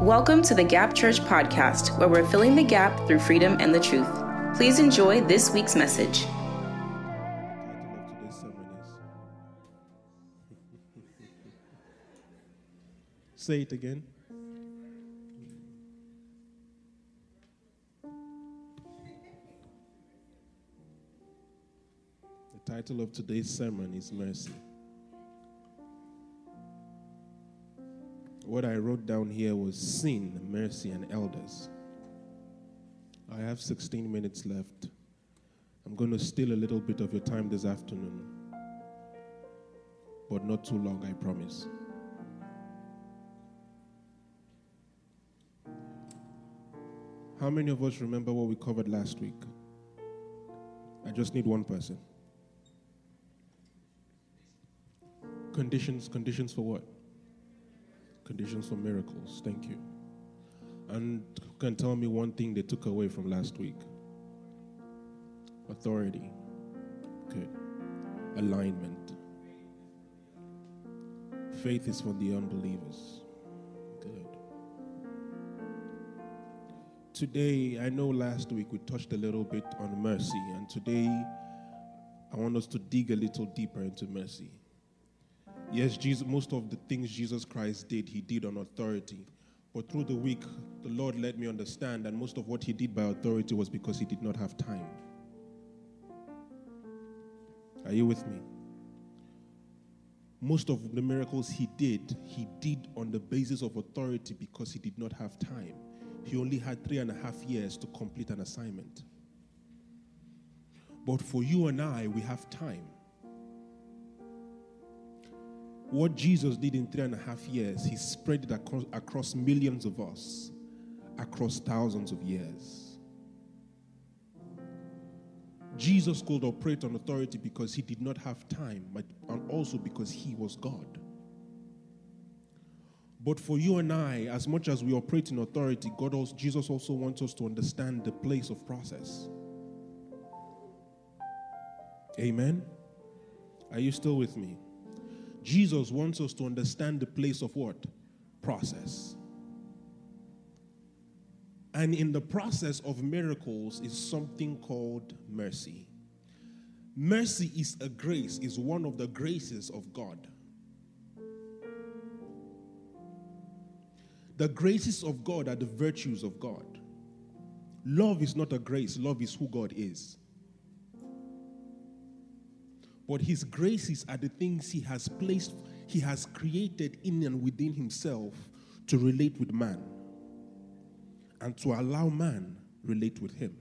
Welcome to the Gap Church podcast, where we're filling the gap through freedom and the truth. Please enjoy this week's message. Say it again. The title of today's sermon is Mercy. What I wrote down here was Sin, Mercy, and Elders. I have 16 minutes left. I'm going to steal a little bit of your time this afternoon, but not too long, I promise. How many of us remember what we covered last week? I just need one person. Conditions, conditions for what? Conditions for miracles. Thank you. And can tell me one thing they took away from last week? Authority. Good. Alignment. Faith is for the unbelievers. Good. Today, I know last week we touched a little bit on mercy, and today I want us to dig a little deeper into mercy. Yes, Jesus, most of the things Jesus Christ did, he did on authority. But through the week, the Lord let me understand that most of what he did by authority was because he did not have time. Are you with me? Most of the miracles he did, he did on the basis of authority because he did not have time. He only had three and a half years to complete an assignment. But for you and I, we have time. What Jesus did in three and a half years, he spread it across, across millions of us, across thousands of years. Jesus could operate on authority because he did not have time, but and also because he was God. But for you and I, as much as we operate in authority, God also, Jesus also wants us to understand the place of process. Amen. Are you still with me? Jesus wants us to understand the place of what? Process. And in the process of miracles is something called mercy. Mercy is a grace, is one of the graces of God. The graces of God are the virtues of God. Love is not a grace, love is who God is. But his graces are the things he has placed, he has created in and within himself to relate with man and to allow man relate with him.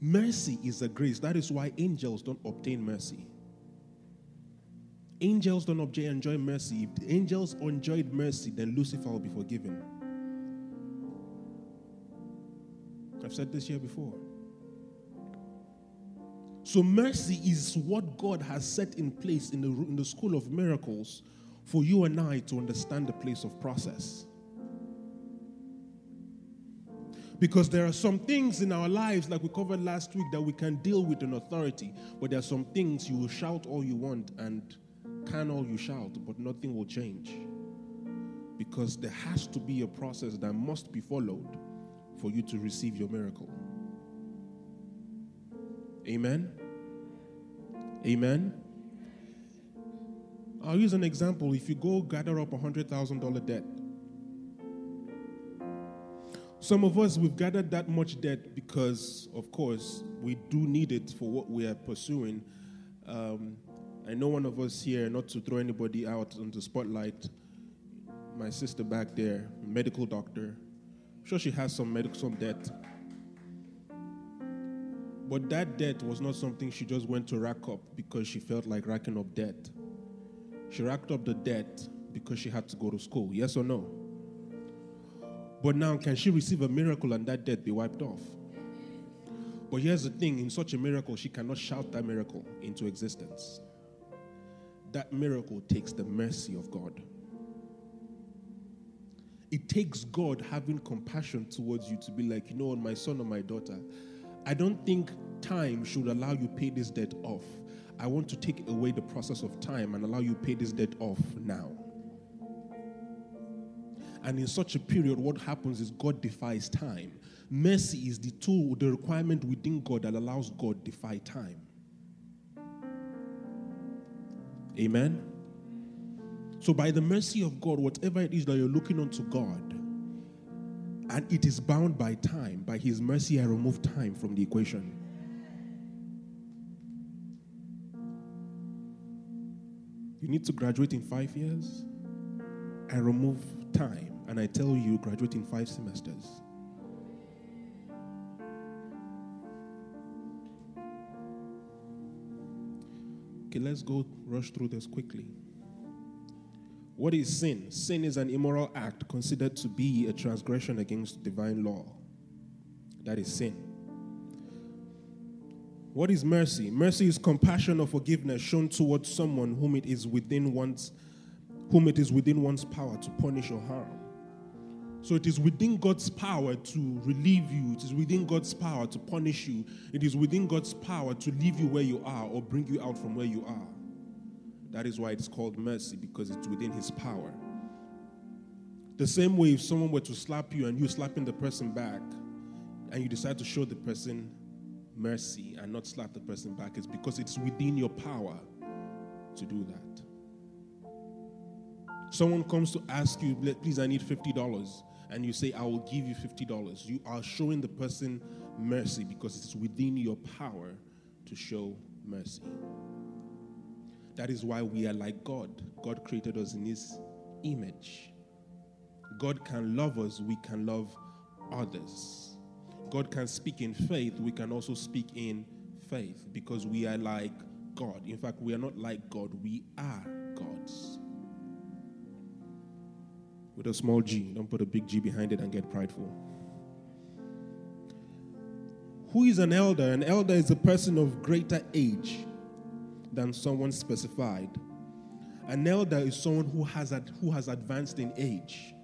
Mercy is a grace. That is why angels don't obtain mercy. Angels don't enjoy mercy. If the angels enjoyed mercy, then Lucifer will be forgiven. I've said this here before. So, mercy is what God has set in place in the, in the school of miracles for you and I to understand the place of process. Because there are some things in our lives, like we covered last week, that we can deal with in authority, but there are some things you will shout all you want and can all you shout, but nothing will change. Because there has to be a process that must be followed for you to receive your miracle. Amen. Amen. I'll use an example. If you go gather up a $100,000 debt, some of us, we've gathered that much debt because, of course, we do need it for what we are pursuing. Um, I know one of us here, not to throw anybody out on the spotlight, my sister back there, medical doctor. I'm sure she has some medical some debt. But that debt was not something she just went to rack up because she felt like racking up debt. She racked up the debt because she had to go to school. Yes or no? But now, can she receive a miracle and that debt be wiped off? But here's the thing in such a miracle, she cannot shout that miracle into existence. That miracle takes the mercy of God. It takes God having compassion towards you to be like, you know what, my son or my daughter, I don't think time should allow you pay this debt off. I want to take away the process of time and allow you pay this debt off now. And in such a period, what happens is God defies time. Mercy is the tool, the requirement within God that allows God defy time. Amen. So, by the mercy of God, whatever it is that you're looking unto God, and it is bound by time, by His mercy, I remove time from the equation. You need to graduate in five years. I remove time and I tell you, graduate in five semesters. Okay, let's go rush through this quickly. What is sin? Sin is an immoral act considered to be a transgression against divine law. That is sin. What is mercy? Mercy is compassion or forgiveness shown towards someone whom it is within one's whom it is within one's power to punish or harm. So it is within God's power to relieve you. It is within God's power to punish you. It is within God's power to leave you where you are or bring you out from where you are. That is why it's called mercy because it's within his power. The same way if someone were to slap you and you slapping the person back and you decide to show the person mercy and not slap the person back is because it's within your power to do that. Someone comes to ask you, please, I need $50, and you say, I will give you $50. You are showing the person mercy because it's within your power to show mercy. That is why we are like God. God created us in His image. God can love us, we can love others. God can speak in faith, we can also speak in faith because we are like God. In fact, we are not like God, we are gods. With a small g, don't put a big G behind it and get prideful. Who is an elder? An elder is a person of greater age than someone specified. An elder is someone who has, ad, who has advanced in age.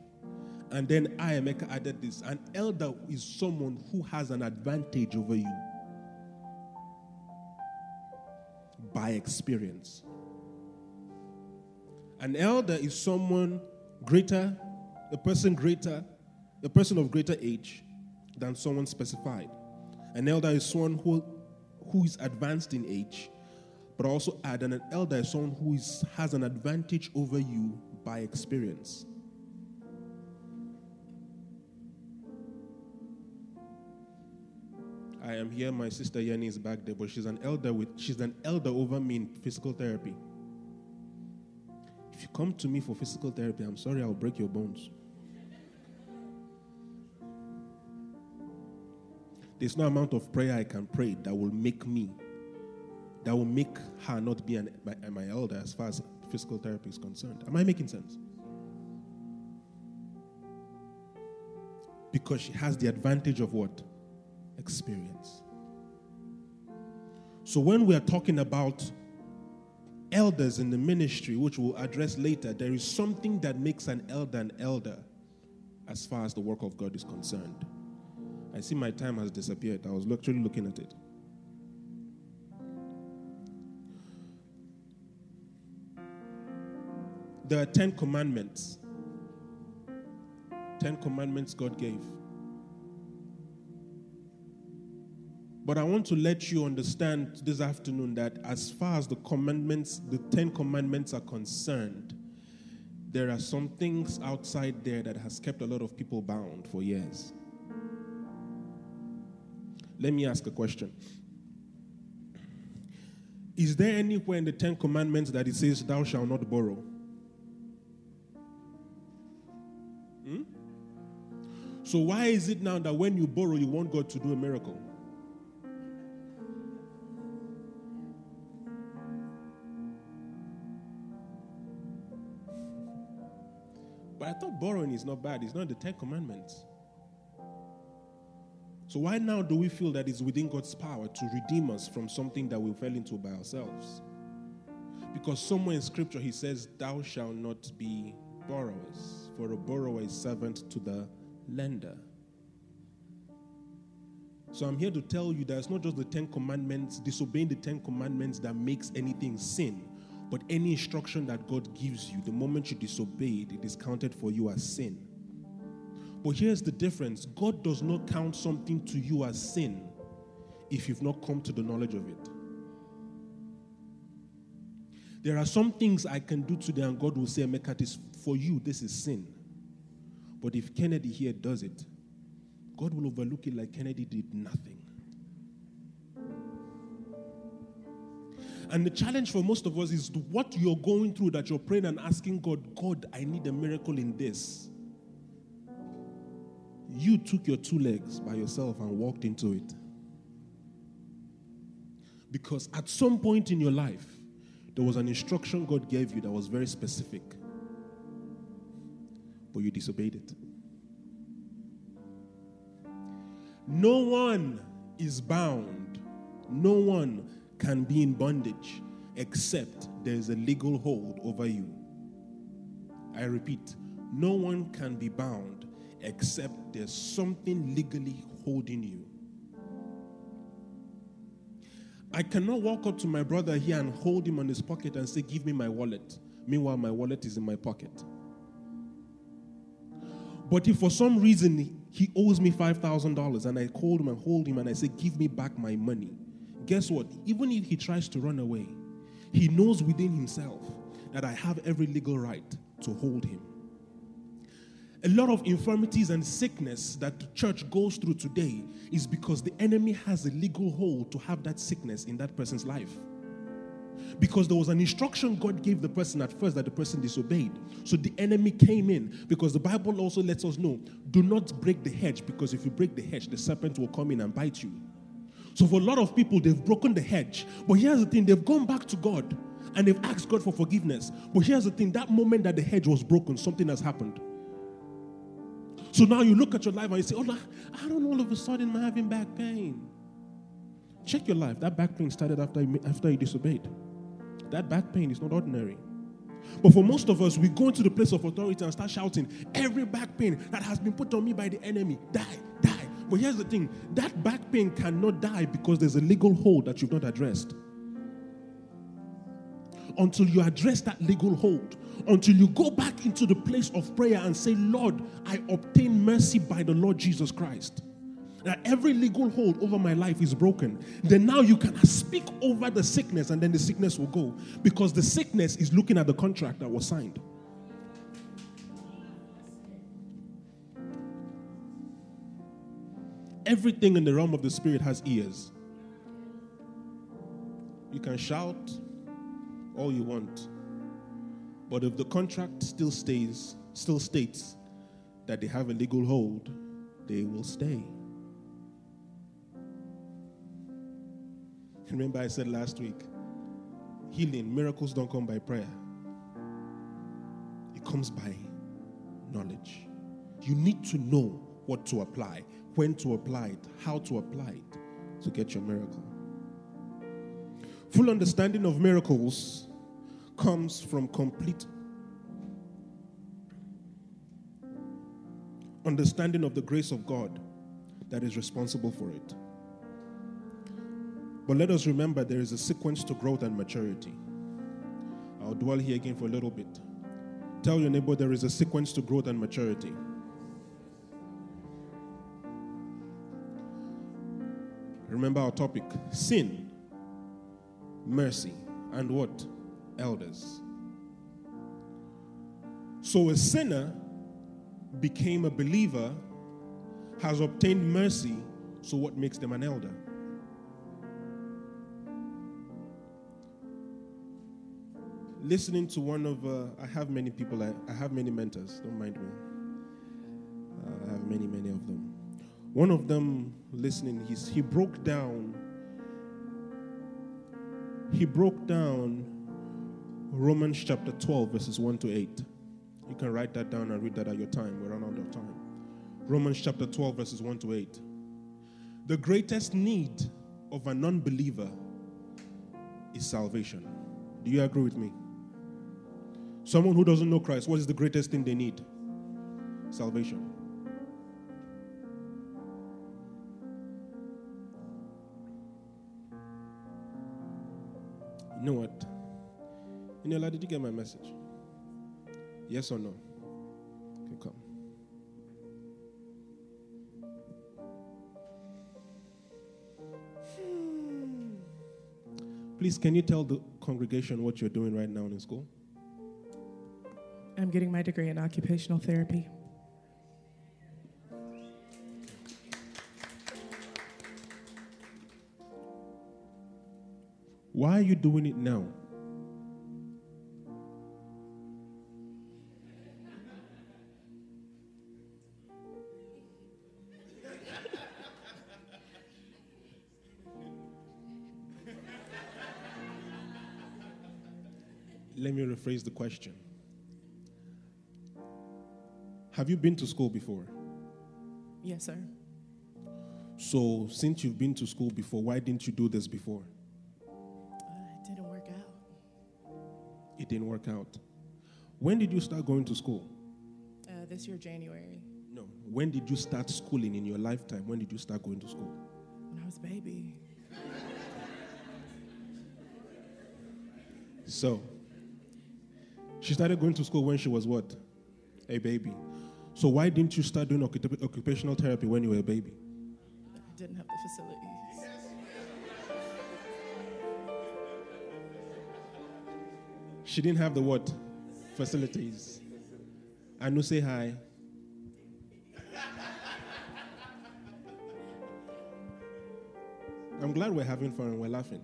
And then I, Emeka, added this an elder is someone who has an advantage over you by experience. An elder is someone greater, a person greater, a person of greater age than someone specified. An elder is someone who, who is advanced in age, but also add an elder is someone who is, has an advantage over you by experience. I am here. My sister Yenny is back there, but she's an elder with she's an elder over me in physical therapy. If you come to me for physical therapy, I'm sorry, I'll break your bones. There's no amount of prayer I can pray that will make me, that will make her not be an, my, my elder as far as physical therapy is concerned. Am I making sense? Because she has the advantage of what? experience. So, when we are talking about elders in the ministry, which we'll address later, there is something that makes an elder an elder as far as the work of God is concerned. I see my time has disappeared. I was literally looking at it. There are 10 commandments. 10 commandments God gave. But I want to let you understand this afternoon that as far as the commandments, the Ten Commandments are concerned, there are some things outside there that has kept a lot of people bound for years. Let me ask a question. Is there anywhere in the Ten Commandments that it says, Thou shalt not borrow? So, why is it now that when you borrow, you want God to do a miracle? But I thought borrowing is not bad. It's not the Ten Commandments. So why now do we feel that it's within God's power to redeem us from something that we fell into by ourselves? Because somewhere in Scripture he says, "Thou shalt not be borrowers, for a borrower is servant to the lender." So I'm here to tell you that it's not just the Ten Commandments, disobeying the Ten Commandments that makes anything sin. But any instruction that God gives you, the moment you disobey it, it is counted for you as sin. But here's the difference God does not count something to you as sin if you've not come to the knowledge of it. There are some things I can do today, and God will say, Mekatis, for you, this is sin. But if Kennedy here does it, God will overlook it like Kennedy did nothing. And the challenge for most of us is what you're going through that you're praying and asking God, God, I need a miracle in this. You took your two legs by yourself and walked into it. Because at some point in your life, there was an instruction God gave you that was very specific, but you disobeyed it. No one is bound, no one can be in bondage except there is a legal hold over you. I repeat, no one can be bound except there's something legally holding you. I cannot walk up to my brother here and hold him on his pocket and say, Give me my wallet. Meanwhile, my wallet is in my pocket. But if for some reason he owes me $5,000 and I call him and hold him and I say, Give me back my money, guess what? Even if he tries to run away, he knows within himself that I have every legal right to hold him. A lot of infirmities and sickness that the church goes through today is because the enemy has a legal hold to have that sickness in that person's life. Because there was an instruction God gave the person at first that the person disobeyed. So the enemy came in because the Bible also lets us know do not break the hedge because if you break the hedge, the serpent will come in and bite you. So for a lot of people, they've broken the hedge. But here's the thing they've gone back to God and they've asked God for forgiveness. But here's the thing that moment that the hedge was broken, something has happened. So now you look at your life and you say, Oh, I don't know, all of a sudden I'm having back pain. Check your life. That back pain started after you, after you disobeyed. That back pain is not ordinary. But for most of us, we go into the place of authority and start shouting, Every back pain that has been put on me by the enemy, die, die, but here's the thing that back pain cannot die because there's a legal hold that you've not addressed. Until you address that legal hold, until you go back into the place of prayer and say, Lord, I obtain mercy by the Lord Jesus Christ. That every legal hold over my life is broken. Then now you can speak over the sickness and then the sickness will go because the sickness is looking at the contract that was signed. Everything in the realm of the spirit has ears. You can shout all you want. But if the contract still stays, still states that they have a legal hold, they will stay. Remember, I said last week healing, miracles don't come by prayer, it comes by knowledge. You need to know what to apply when to apply it, how to apply it to get your miracle. Full understanding of miracles comes from complete understanding of the grace of God that is responsible for it. But let us remember there is a sequence to growth and maturity. I'll dwell here again for a little bit. Tell your neighbor there is a sequence to growth and maturity. Remember our topic sin, mercy, and what? Elders. So a sinner became a believer, has obtained mercy, so what makes them an elder? Listening to one of, uh, I have many people, I, I have many mentors, don't mind me. Uh, I have many, many of them. One of them listening, he's, he broke down, he broke down Romans chapter 12, verses 1 to 8. You can write that down and read that at your time. We're running out of time. Romans chapter 12, verses 1 to 8. The greatest need of a non believer is salvation. Do you agree with me? Someone who doesn't know Christ, what is the greatest thing they need? Salvation. You know what? Inela, did you get my message? Yes or no? Okay, come. Hmm. Please, can you tell the congregation what you're doing right now in school? I'm getting my degree in occupational therapy. Why are you doing it now? Let me rephrase the question. Have you been to school before? Yes, sir. So, since you've been to school before, why didn't you do this before? Uh, it didn't work out. It didn't work out. When did you start going to school? Uh, this year, January, No. When did you start schooling in your lifetime? When did you start going to school? when I was a baby. So, she started going to school when she was what? A baby. So, why didn't you start doing occup- occupational therapy when you were a baby? I didn't have the facilities. She didn't have the what? Facilities. I Anu, say hi. I'm glad we're having fun and we're laughing.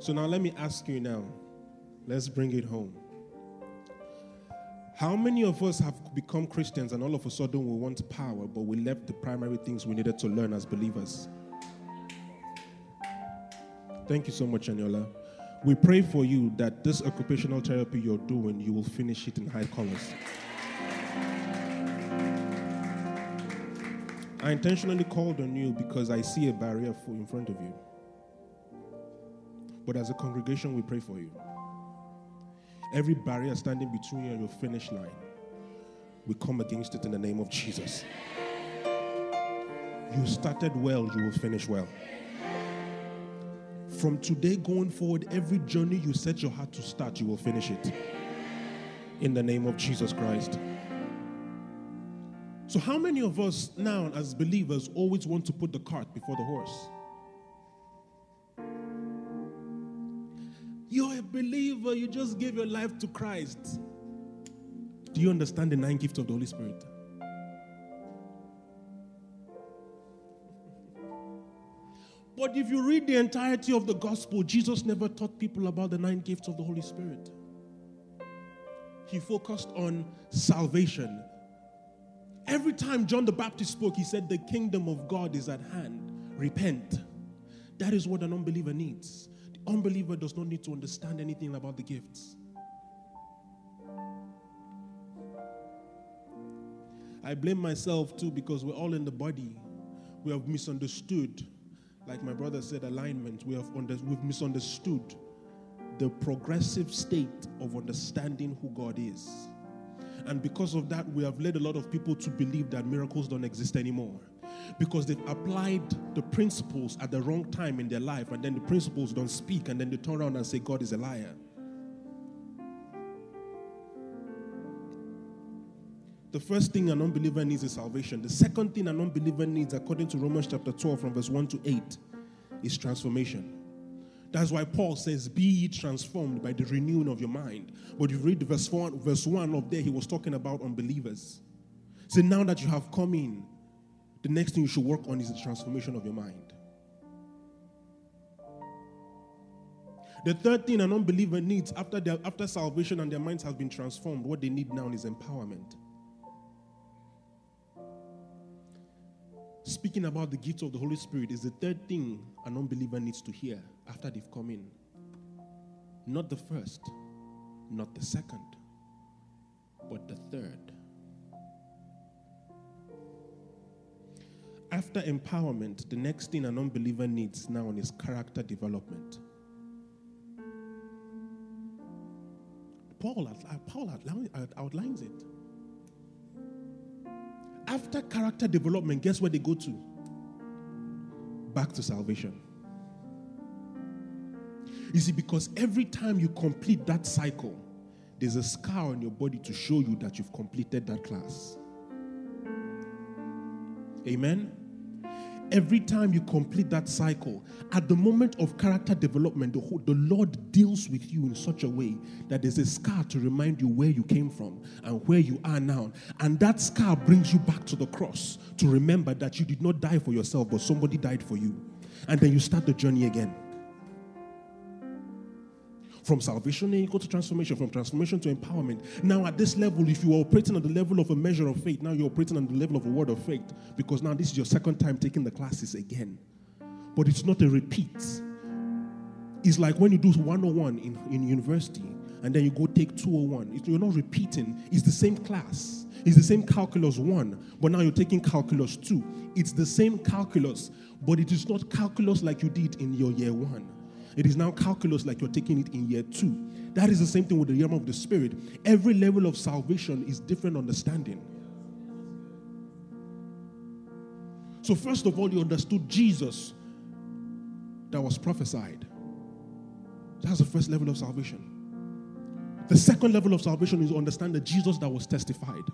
So now let me ask you now. Let's bring it home. How many of us have become Christians and all of a sudden we want power, but we left the primary things we needed to learn as believers? Thank you so much, Aniola. We pray for you that this occupational therapy you're doing, you will finish it in high colors. I intentionally called on you because I see a barrier in front of you. But as a congregation, we pray for you. Every barrier standing between you and your finish line, we come against it in the name of Jesus. You started well, you will finish well. From today going forward, every journey you set your heart to start, you will finish it. In the name of Jesus Christ. So, how many of us now, as believers, always want to put the cart before the horse? You just gave your life to Christ. Do you understand the nine gifts of the Holy Spirit? But if you read the entirety of the gospel, Jesus never taught people about the nine gifts of the Holy Spirit. He focused on salvation. Every time John the Baptist spoke, he said, The kingdom of God is at hand. Repent. That is what an unbeliever needs. Unbeliever does not need to understand anything about the gifts. I blame myself too because we're all in the body. We have misunderstood, like my brother said, alignment. We have under, we've misunderstood the progressive state of understanding who God is. And because of that, we have led a lot of people to believe that miracles don't exist anymore. Because they've applied the principles at the wrong time in their life, and then the principles don't speak, and then they turn around and say, God is a liar. The first thing an unbeliever needs is salvation. The second thing an unbeliever needs, according to Romans chapter 12, from verse 1 to 8, is transformation. That's why Paul says, Be transformed by the renewing of your mind. But you read verse 4, verse 1 of there, he was talking about unbelievers. So now that you have come in, the next thing you should work on is the transformation of your mind. The third thing an unbeliever needs after, their, after salvation and their minds have been transformed, what they need now is empowerment. Speaking about the gifts of the Holy Spirit is the third thing an unbeliever needs to hear after they've come in. Not the first, not the second, but the third. After empowerment, the next thing an unbeliever needs now is character development. Paul, uh, Paul outlines it. After character development, guess where they go to? Back to salvation. You see, because every time you complete that cycle, there's a scar on your body to show you that you've completed that class. Amen? Every time you complete that cycle, at the moment of character development, the, whole, the Lord deals with you in such a way that there's a scar to remind you where you came from and where you are now. And that scar brings you back to the cross to remember that you did not die for yourself, but somebody died for you. And then you start the journey again. From salvation, then you go to transformation. From transformation to empowerment. Now, at this level, if you are operating at the level of a measure of faith, now you're operating at the level of a word of faith because now this is your second time taking the classes again. But it's not a repeat. It's like when you do 101 in, in university and then you go take 201. You're not repeating, it's the same class. It's the same calculus 1, but now you're taking calculus 2. It's the same calculus, but it is not calculus like you did in your year 1. It is now calculus like you're taking it in year two. That is the same thing with the realm of the spirit. Every level of salvation is different understanding. So, first of all, you understood Jesus that was prophesied. That's the first level of salvation. The second level of salvation is to understand the Jesus that was testified.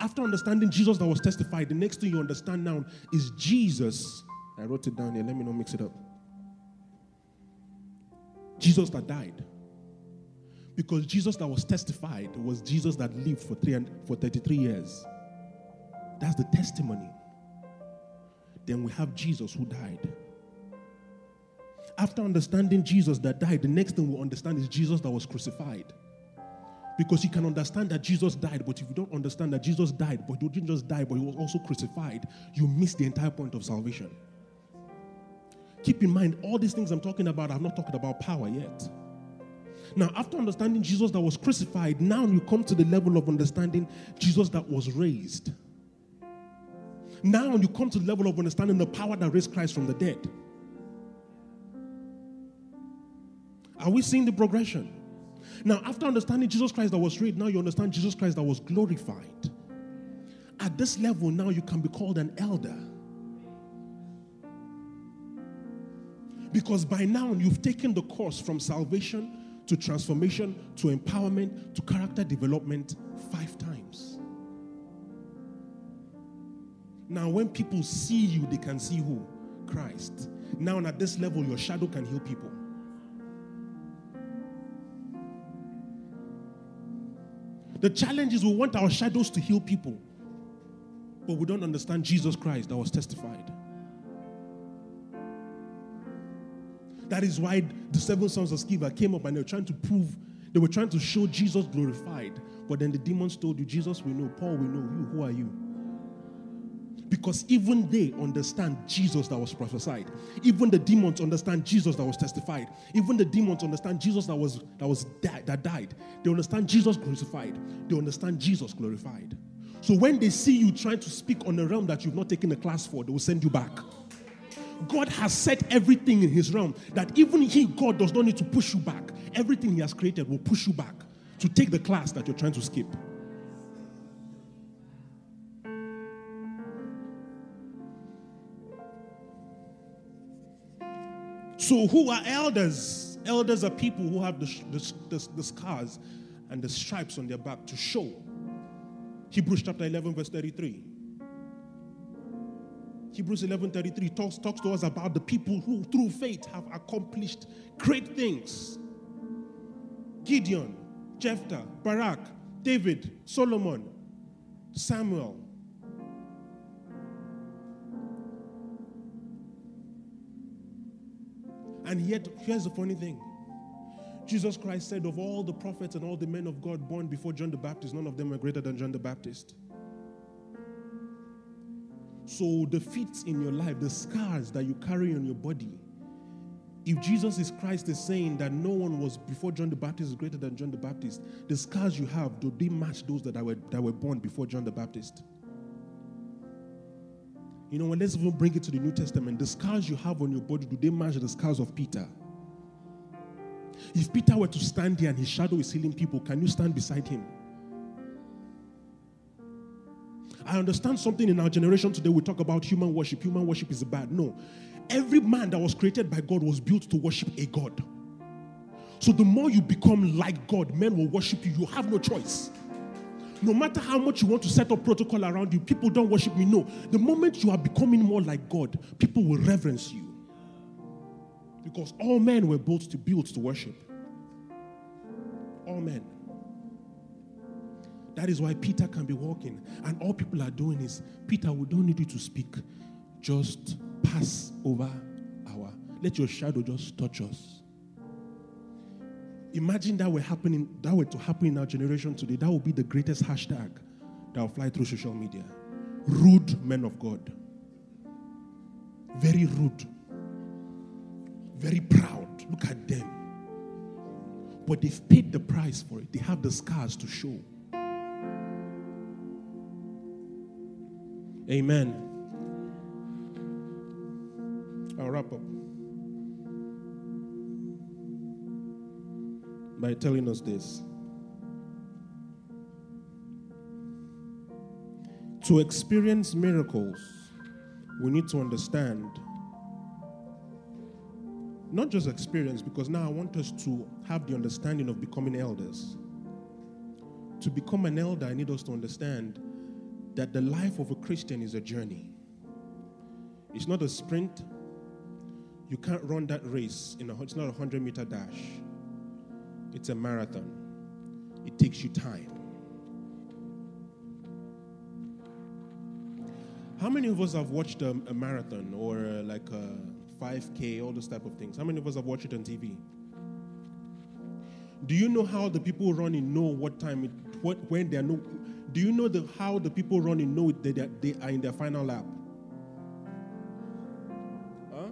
After understanding Jesus that was testified, the next thing you understand now is Jesus I wrote it down here. Let me not mix it up. Jesus that died. Because Jesus that was testified was Jesus that lived for, three and, for 33 years. That's the testimony. Then we have Jesus who died. After understanding Jesus that died, the next thing we understand is Jesus that was crucified. Because you can understand that Jesus died, but if you don't understand that Jesus died, but he didn't just die, but he was also crucified, you miss the entire point of salvation. Keep in mind, all these things I'm talking about, I'm not talking about power yet. Now, after understanding Jesus that was crucified, now you come to the level of understanding Jesus that was raised. Now you come to the level of understanding the power that raised Christ from the dead. Are we seeing the progression? Now, after understanding Jesus Christ that was raised, now you understand Jesus Christ that was glorified. At this level, now you can be called an elder. Because by now you've taken the course from salvation to transformation to empowerment to character development five times. Now, when people see you, they can see who? Christ. Now, at this level, your shadow can heal people. The challenge is we want our shadows to heal people, but we don't understand Jesus Christ that was testified. That is why the seven sons of Sceva came up and they were trying to prove, they were trying to show Jesus glorified. But then the demons told you, Jesus, we know, Paul, we know, you, who are you? Because even they understand Jesus that was prophesied. Even the demons understand Jesus that was testified. Even the demons understand Jesus that was that was that died. They understand Jesus crucified. They understand Jesus glorified. So when they see you trying to speak on a realm that you've not taken a class for, they will send you back. God has set everything in His realm that even He, God, does not need to push you back. Everything He has created will push you back to take the class that you're trying to skip. So, who are elders? Elders are people who have the, the, the, the scars and the stripes on their back to show. Hebrews chapter 11, verse 33. Hebrews 11:33 talks, talks to us about the people who through faith have accomplished great things. Gideon, Jephthah, Barak, David, Solomon, Samuel. And yet, here's the funny thing. Jesus Christ said, Of all the prophets and all the men of God born before John the Baptist, none of them were greater than John the Baptist. So, the fits in your life, the scars that you carry on your body, if Jesus is Christ is saying that no one was before John the Baptist is greater than John the Baptist, the scars you have, do they match those that were, that were born before John the Baptist? You know, let's even bring it to the New Testament, the scars you have on your body, do they match the scars of Peter? If Peter were to stand here and his shadow is healing people, can you stand beside him? I understand something in our generation today. We talk about human worship. Human worship is bad. No. Every man that was created by God was built to worship a God. So the more you become like God, men will worship you. You have no choice. no matter how much you want to set up protocol around you, people don't worship me. No. The moment you are becoming more like God, people will reverence you. Because all men were built to build to worship. All men. That is why Peter can be walking. And all people are doing is, Peter, we don't need you to speak. Just pass over our, let your shadow just touch us. Imagine that were happening, that were to happen in our generation today. That would be the greatest hashtag that will fly through social media. Rude men of God. Very rude. Very proud. Look at them. But they've paid the price for it. They have the scars to show. Amen. I'll wrap up by telling us this. To experience miracles, we need to understand, not just experience, because now I want us to have the understanding of becoming elders. To become an elder, I need us to understand that the life of a Christian is a journey. It's not a sprint. You can't run that race. In a, it's not a 100 meter dash, it's a marathon. It takes you time. How many of us have watched a, a marathon or uh, like a 5K, all those type of things? How many of us have watched it on TV? Do you know how the people running know what time it, what when they are no? Do you know the, how the people running know that they, they are in their final lap? Huh?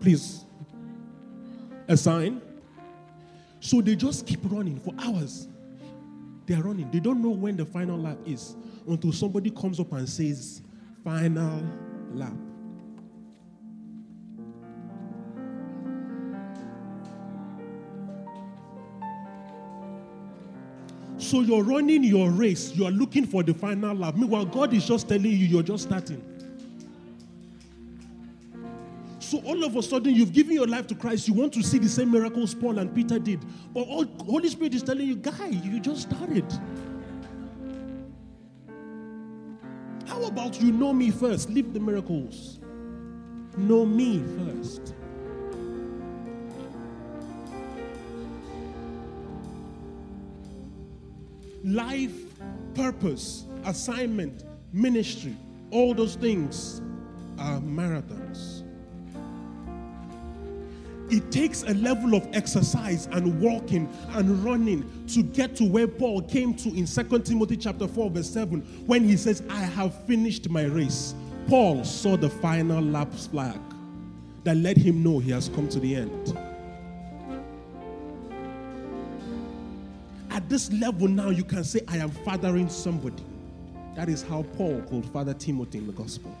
Please, a sign. So they just keep running for hours. They are running. They don't know when the final lap is until somebody comes up and says, Final lap. So you're running your race, you are looking for the final lap. Meanwhile, God is just telling you you're just starting. So all of a sudden, you've given your life to Christ. You want to see the same miracles Paul and Peter did. But all, Holy Spirit is telling you, guy, you just started. How about you know me first? Leave the miracles. Know me first. Life, purpose, assignment, ministry, all those things are marathons. It takes a level of exercise and walking and running to get to where Paul came to in 2 Timothy chapter 4 verse 7 when he says I have finished my race. Paul saw the final lap flag that let him know he has come to the end. This level now you can say I am fathering somebody. That is how Paul called Father Timothy in the gospel.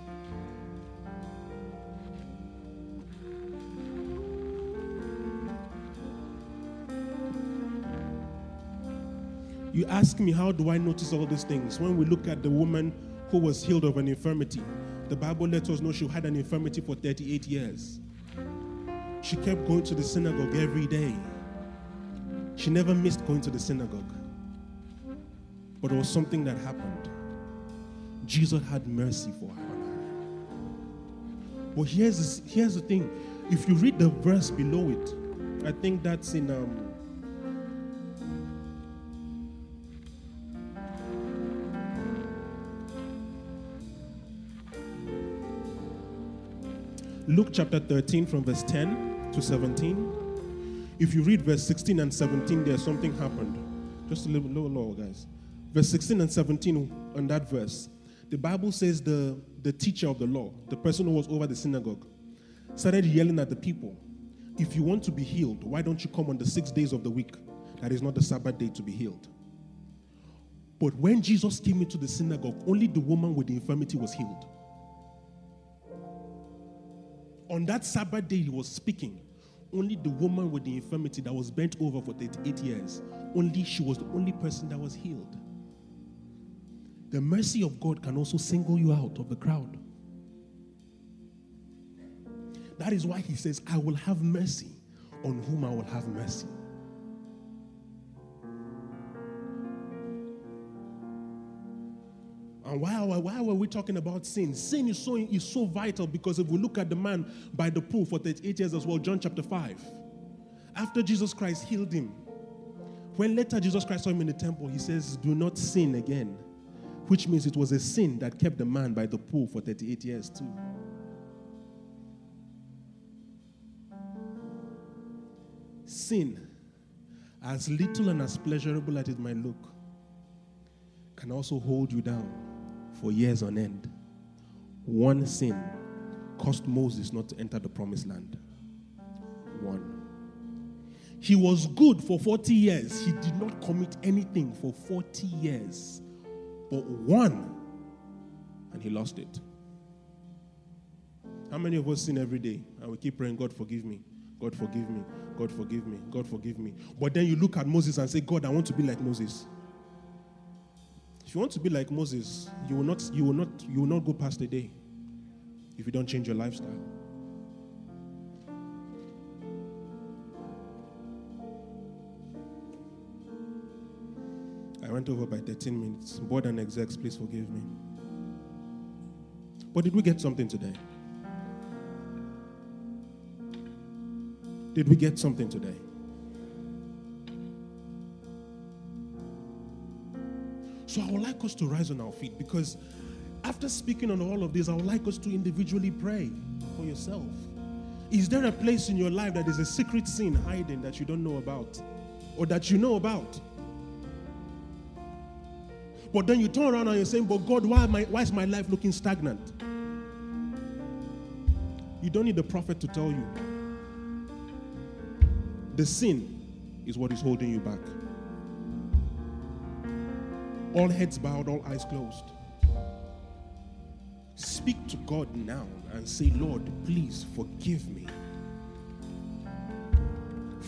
You ask me, how do I notice all these things? When we look at the woman who was healed of an infirmity, the Bible lets us know she had an infirmity for 38 years. She kept going to the synagogue every day. She never missed going to the synagogue. But there was something that happened. Jesus had mercy for her. But here's, here's the thing if you read the verse below it, I think that's in um, Luke chapter 13 from verse 10 to 17. If you read verse 16 and 17, there's something happened. Just a little, little lower, guys. Verse 16 and 17 on that verse. The Bible says the, the teacher of the law, the person who was over the synagogue, started yelling at the people, If you want to be healed, why don't you come on the six days of the week? That is not the Sabbath day to be healed. But when Jesus came into the synagogue, only the woman with the infirmity was healed. On that Sabbath day, he was speaking. Only the woman with the infirmity that was bent over for 38 years, only she was the only person that was healed. The mercy of God can also single you out of the crowd. That is why he says, I will have mercy on whom I will have mercy. And why, why, why were we talking about sin? Sin is so, is so vital because if we look at the man by the pool for 38 years as well, John chapter 5, after Jesus Christ healed him, when later Jesus Christ saw him in the temple, he says, Do not sin again, which means it was a sin that kept the man by the pool for 38 years too. Sin, as little and as pleasurable as it might look, can also hold you down for years on end. One sin cost Moses not to enter the promised land. One. He was good for 40 years. He did not commit anything for 40 years. But one, and he lost it. How many of us sin every day and we keep praying, God forgive me, God forgive me, God forgive me, God forgive me. But then you look at Moses and say, God, I want to be like Moses. If you want to be like Moses, you will not, you will not, you will not go past the day if you don't change your lifestyle. I went over by 13 minutes. Board and execs, please forgive me. But did we get something today? Did we get something today? So I would like us to rise on our feet because after speaking on all of this, I would like us to individually pray for yourself. Is there a place in your life that is a secret sin hiding that you don't know about or that you know about? But then you turn around and you're saying, But God, why, I, why is my life looking stagnant? You don't need the prophet to tell you. The sin is what is holding you back. All heads bowed, all eyes closed. Speak to God now and say, Lord, please forgive me.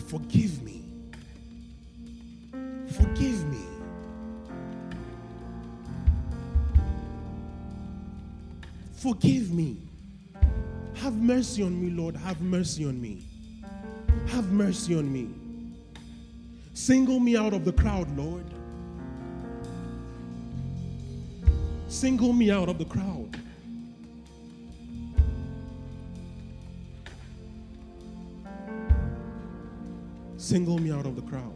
Forgive me. Forgive me. Forgive me. Have mercy on me, Lord. Have mercy on me. Have mercy on me. Single me out of the crowd, Lord. Single me out of the crowd. Single me out of the crowd.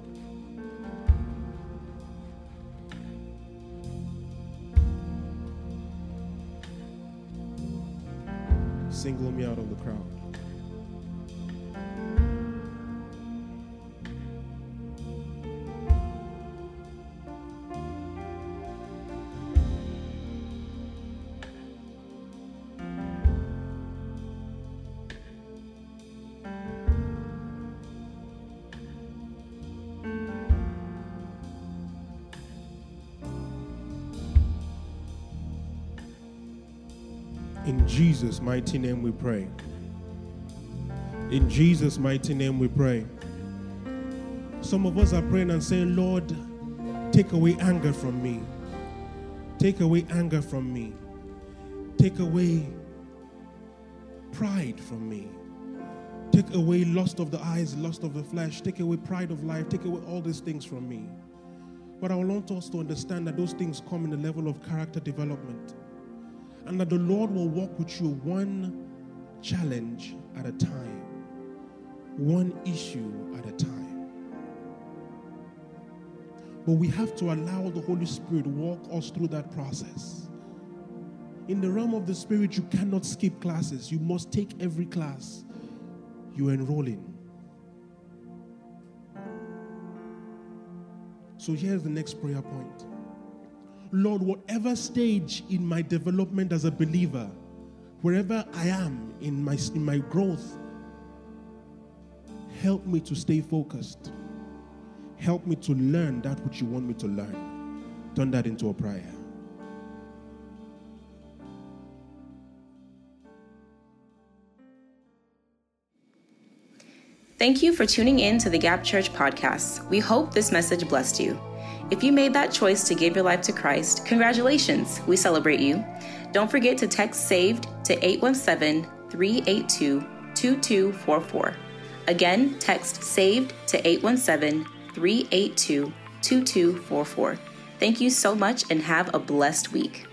Single me out of the crowd. Jesus' mighty name we pray. In Jesus' mighty name we pray. Some of us are praying and saying, Lord, take away anger from me. Take away anger from me. Take away pride from me. Take away lust of the eyes, lust of the flesh. Take away pride of life. Take away all these things from me. But I want us to understand that those things come in the level of character development. And that the Lord will walk with you one challenge at a time, one issue at a time. But we have to allow the Holy Spirit walk us through that process. In the realm of the Spirit, you cannot skip classes. You must take every class you enroll in. So here's the next prayer point. Lord, whatever stage in my development as a believer, wherever I am in my, in my growth, help me to stay focused. Help me to learn that which you want me to learn. Turn that into a prayer. Thank you for tuning in to the Gap Church podcast. We hope this message blessed you. If you made that choice to give your life to Christ, congratulations. We celebrate you. Don't forget to text SAVED to 817 382 2244. Again, text SAVED to 817 382 2244. Thank you so much and have a blessed week.